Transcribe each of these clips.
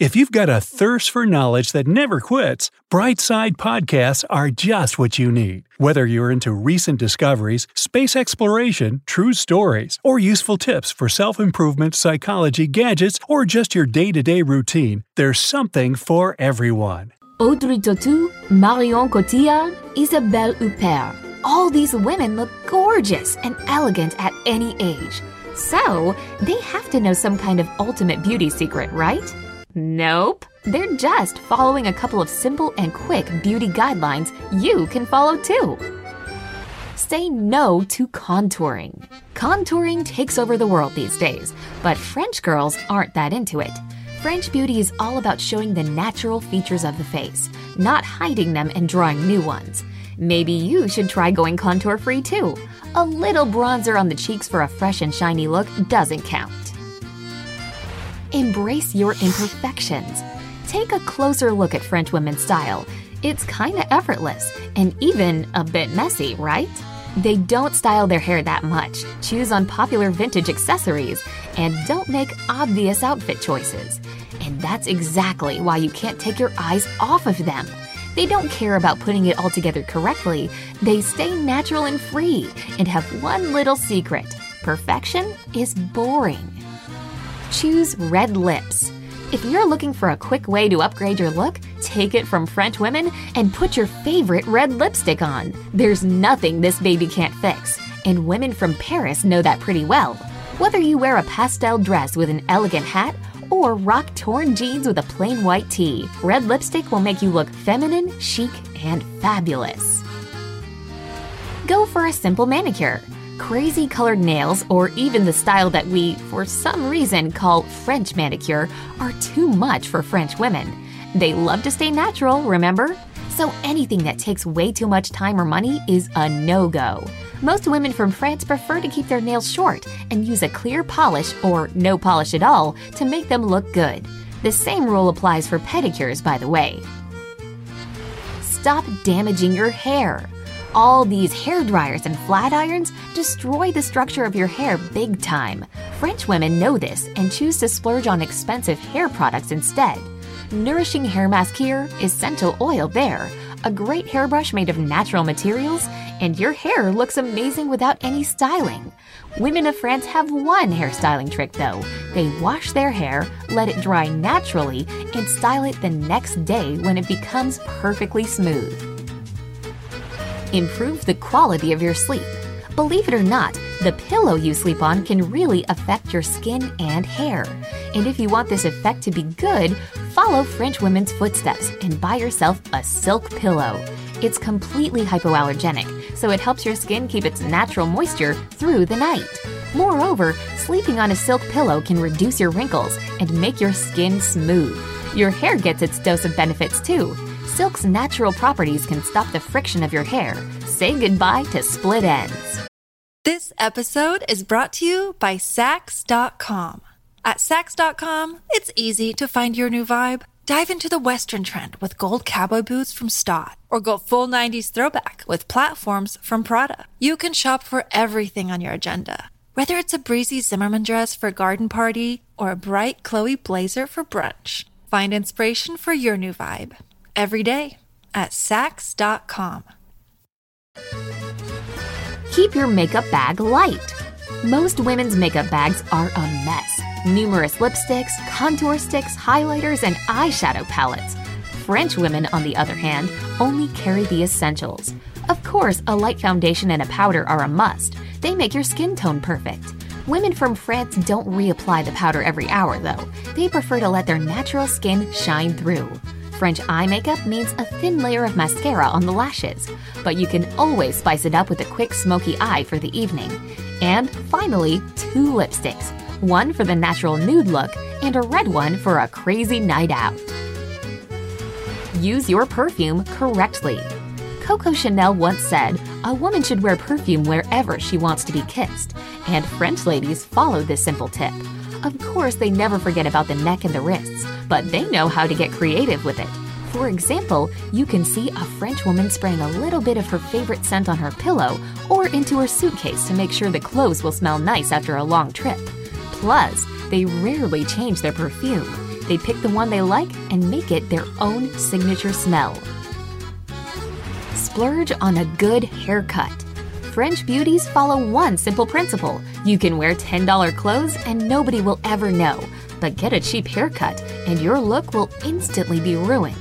If you've got a thirst for knowledge that never quits, Brightside Podcasts are just what you need. Whether you're into recent discoveries, space exploration, true stories, or useful tips for self improvement, psychology, gadgets, or just your day to day routine, there's something for everyone. Audrey Tautou, Marion Cotillard, Isabelle Huppert. All these women look gorgeous and elegant at any age. So, they have to know some kind of ultimate beauty secret, right? Nope. They're just following a couple of simple and quick beauty guidelines you can follow too. Say no to contouring. Contouring takes over the world these days, but French girls aren't that into it. French beauty is all about showing the natural features of the face, not hiding them and drawing new ones. Maybe you should try going contour free too. A little bronzer on the cheeks for a fresh and shiny look doesn't count. Embrace your imperfections. Take a closer look at French women's style. It's kinda effortless and even a bit messy, right? They don't style their hair that much, choose on popular vintage accessories, and don't make obvious outfit choices. And that's exactly why you can't take your eyes off of them. They don't care about putting it all together correctly. They stay natural and free and have one little secret perfection is boring. Choose red lips. If you're looking for a quick way to upgrade your look, take it from French women and put your favorite red lipstick on. There's nothing this baby can't fix, and women from Paris know that pretty well. Whether you wear a pastel dress with an elegant hat or rock torn jeans with a plain white tee, red lipstick will make you look feminine, chic, and fabulous. Go for a simple manicure. Crazy colored nails, or even the style that we, for some reason, call French manicure, are too much for French women. They love to stay natural, remember? So anything that takes way too much time or money is a no go. Most women from France prefer to keep their nails short and use a clear polish or no polish at all to make them look good. The same rule applies for pedicures, by the way. Stop damaging your hair. All these hair dryers and flat irons destroy the structure of your hair big time. French women know this and choose to splurge on expensive hair products instead. Nourishing hair mask here, essential oil there, a great hairbrush made of natural materials, and your hair looks amazing without any styling. Women of France have one hairstyling trick though. They wash their hair, let it dry naturally, and style it the next day when it becomes perfectly smooth. Improve the quality of your sleep. Believe it or not, the pillow you sleep on can really affect your skin and hair. And if you want this effect to be good, follow French women's footsteps and buy yourself a silk pillow. It's completely hypoallergenic, so it helps your skin keep its natural moisture through the night. Moreover, sleeping on a silk pillow can reduce your wrinkles and make your skin smooth. Your hair gets its dose of benefits too. Silk's natural properties can stop the friction of your hair. Say goodbye to split ends. This episode is brought to you by Saks.com. At Saks.com, it's easy to find your new vibe. Dive into the Western trend with gold cowboy boots from Staud, or go full 90s throwback with platforms from Prada. You can shop for everything on your agenda, whether it's a breezy Zimmermann dress for a garden party or a bright Chloe blazer for brunch. Find inspiration for your new vibe every day at Saks.com. Keep your makeup bag light. Most women's makeup bags are a mess. Numerous lipsticks, contour sticks, highlighters, and eyeshadow palettes. French women, on the other hand, only carry the essentials. Of course, a light foundation and a powder are a must. They make your skin tone perfect. Women from France don't reapply the powder every hour, though. They prefer to let their natural skin shine through. French eye makeup means a thin layer of mascara on the lashes, but you can always spice it up with a quick smoky eye for the evening. And finally, two lipsticks one for the natural nude look and a red one for a crazy night out. Use your perfume correctly. Coco Chanel once said, A woman should wear perfume wherever she wants to be kissed, and French ladies followed this simple tip. Of course, they never forget about the neck and the wrists, but they know how to get creative with it. For example, you can see a French woman spraying a little bit of her favorite scent on her pillow or into her suitcase to make sure the clothes will smell nice after a long trip. Plus, they rarely change their perfume. They pick the one they like and make it their own signature smell. Splurge on a good haircut. French beauties follow one simple principle you can wear $10 clothes and nobody will ever know, but get a cheap haircut and your look will instantly be ruined.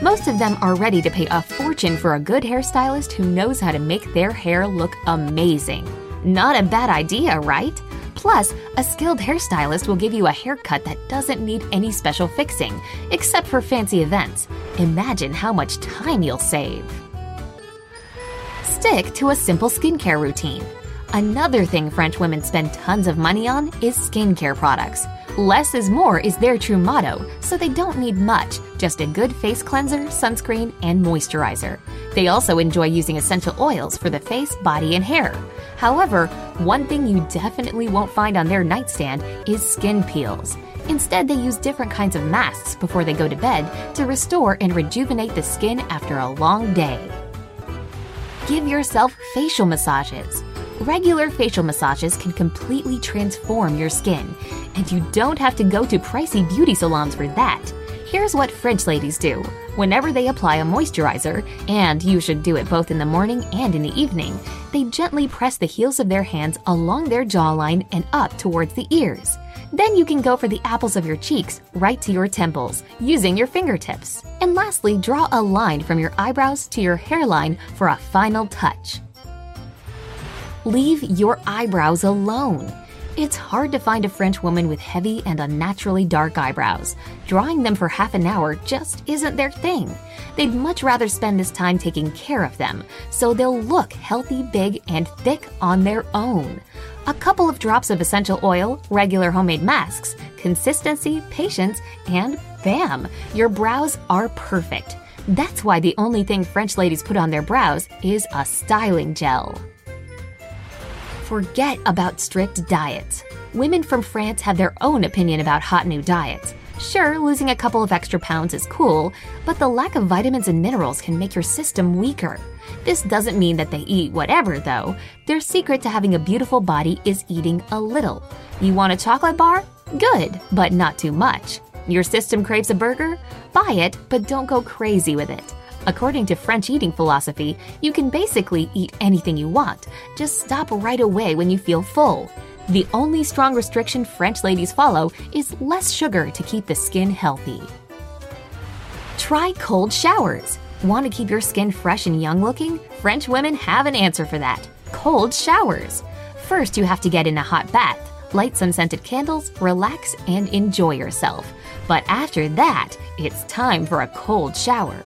Most of them are ready to pay a fortune for a good hairstylist who knows how to make their hair look amazing. Not a bad idea, right? Plus, a skilled hairstylist will give you a haircut that doesn't need any special fixing, except for fancy events. Imagine how much time you'll save. Stick to a simple skincare routine. Another thing French women spend tons of money on is skincare products. Less is more is their true motto, so they don't need much, just a good face cleanser, sunscreen, and moisturizer. They also enjoy using essential oils for the face, body, and hair. However, one thing you definitely won't find on their nightstand is skin peels. Instead, they use different kinds of masks before they go to bed to restore and rejuvenate the skin after a long day. Give yourself facial massages. Regular facial massages can completely transform your skin, and you don't have to go to pricey beauty salons for that. Here's what French ladies do. Whenever they apply a moisturizer, and you should do it both in the morning and in the evening, they gently press the heels of their hands along their jawline and up towards the ears. Then you can go for the apples of your cheeks right to your temples using your fingertips. And lastly, draw a line from your eyebrows to your hairline for a final touch. Leave your eyebrows alone. It's hard to find a French woman with heavy and unnaturally dark eyebrows. Drawing them for half an hour just isn't their thing. They'd much rather spend this time taking care of them, so they'll look healthy, big, and thick on their own. A couple of drops of essential oil, regular homemade masks, consistency, patience, and bam, your brows are perfect. That's why the only thing French ladies put on their brows is a styling gel forget about strict diets. Women from France have their own opinion about hot new diets. Sure, losing a couple of extra pounds is cool, but the lack of vitamins and minerals can make your system weaker. This doesn't mean that they eat whatever, though. Their secret to having a beautiful body is eating a little. You want a chocolate bar? Good, but not too much. Your system craves a burger? Buy it, but don't go crazy with it. According to French eating philosophy, you can basically eat anything you want, just stop right away when you feel full. The only strong restriction French ladies follow is less sugar to keep the skin healthy. Try cold showers. Want to keep your skin fresh and young looking? French women have an answer for that cold showers. First, you have to get in a hot bath, light some scented candles, relax, and enjoy yourself. But after that, it's time for a cold shower.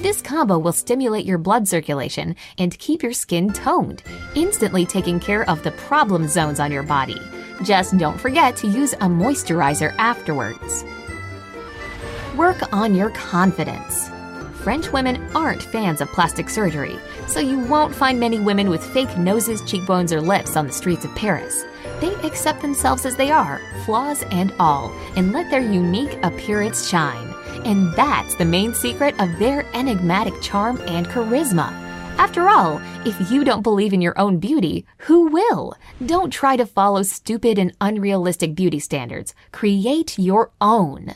This combo will stimulate your blood circulation and keep your skin toned, instantly taking care of the problem zones on your body. Just don't forget to use a moisturizer afterwards. Work on your confidence. French women aren't fans of plastic surgery, so you won't find many women with fake noses, cheekbones, or lips on the streets of Paris. They accept themselves as they are, flaws and all, and let their unique appearance shine. And that's the main secret of their enigmatic charm and charisma. After all, if you don't believe in your own beauty, who will? Don't try to follow stupid and unrealistic beauty standards. Create your own.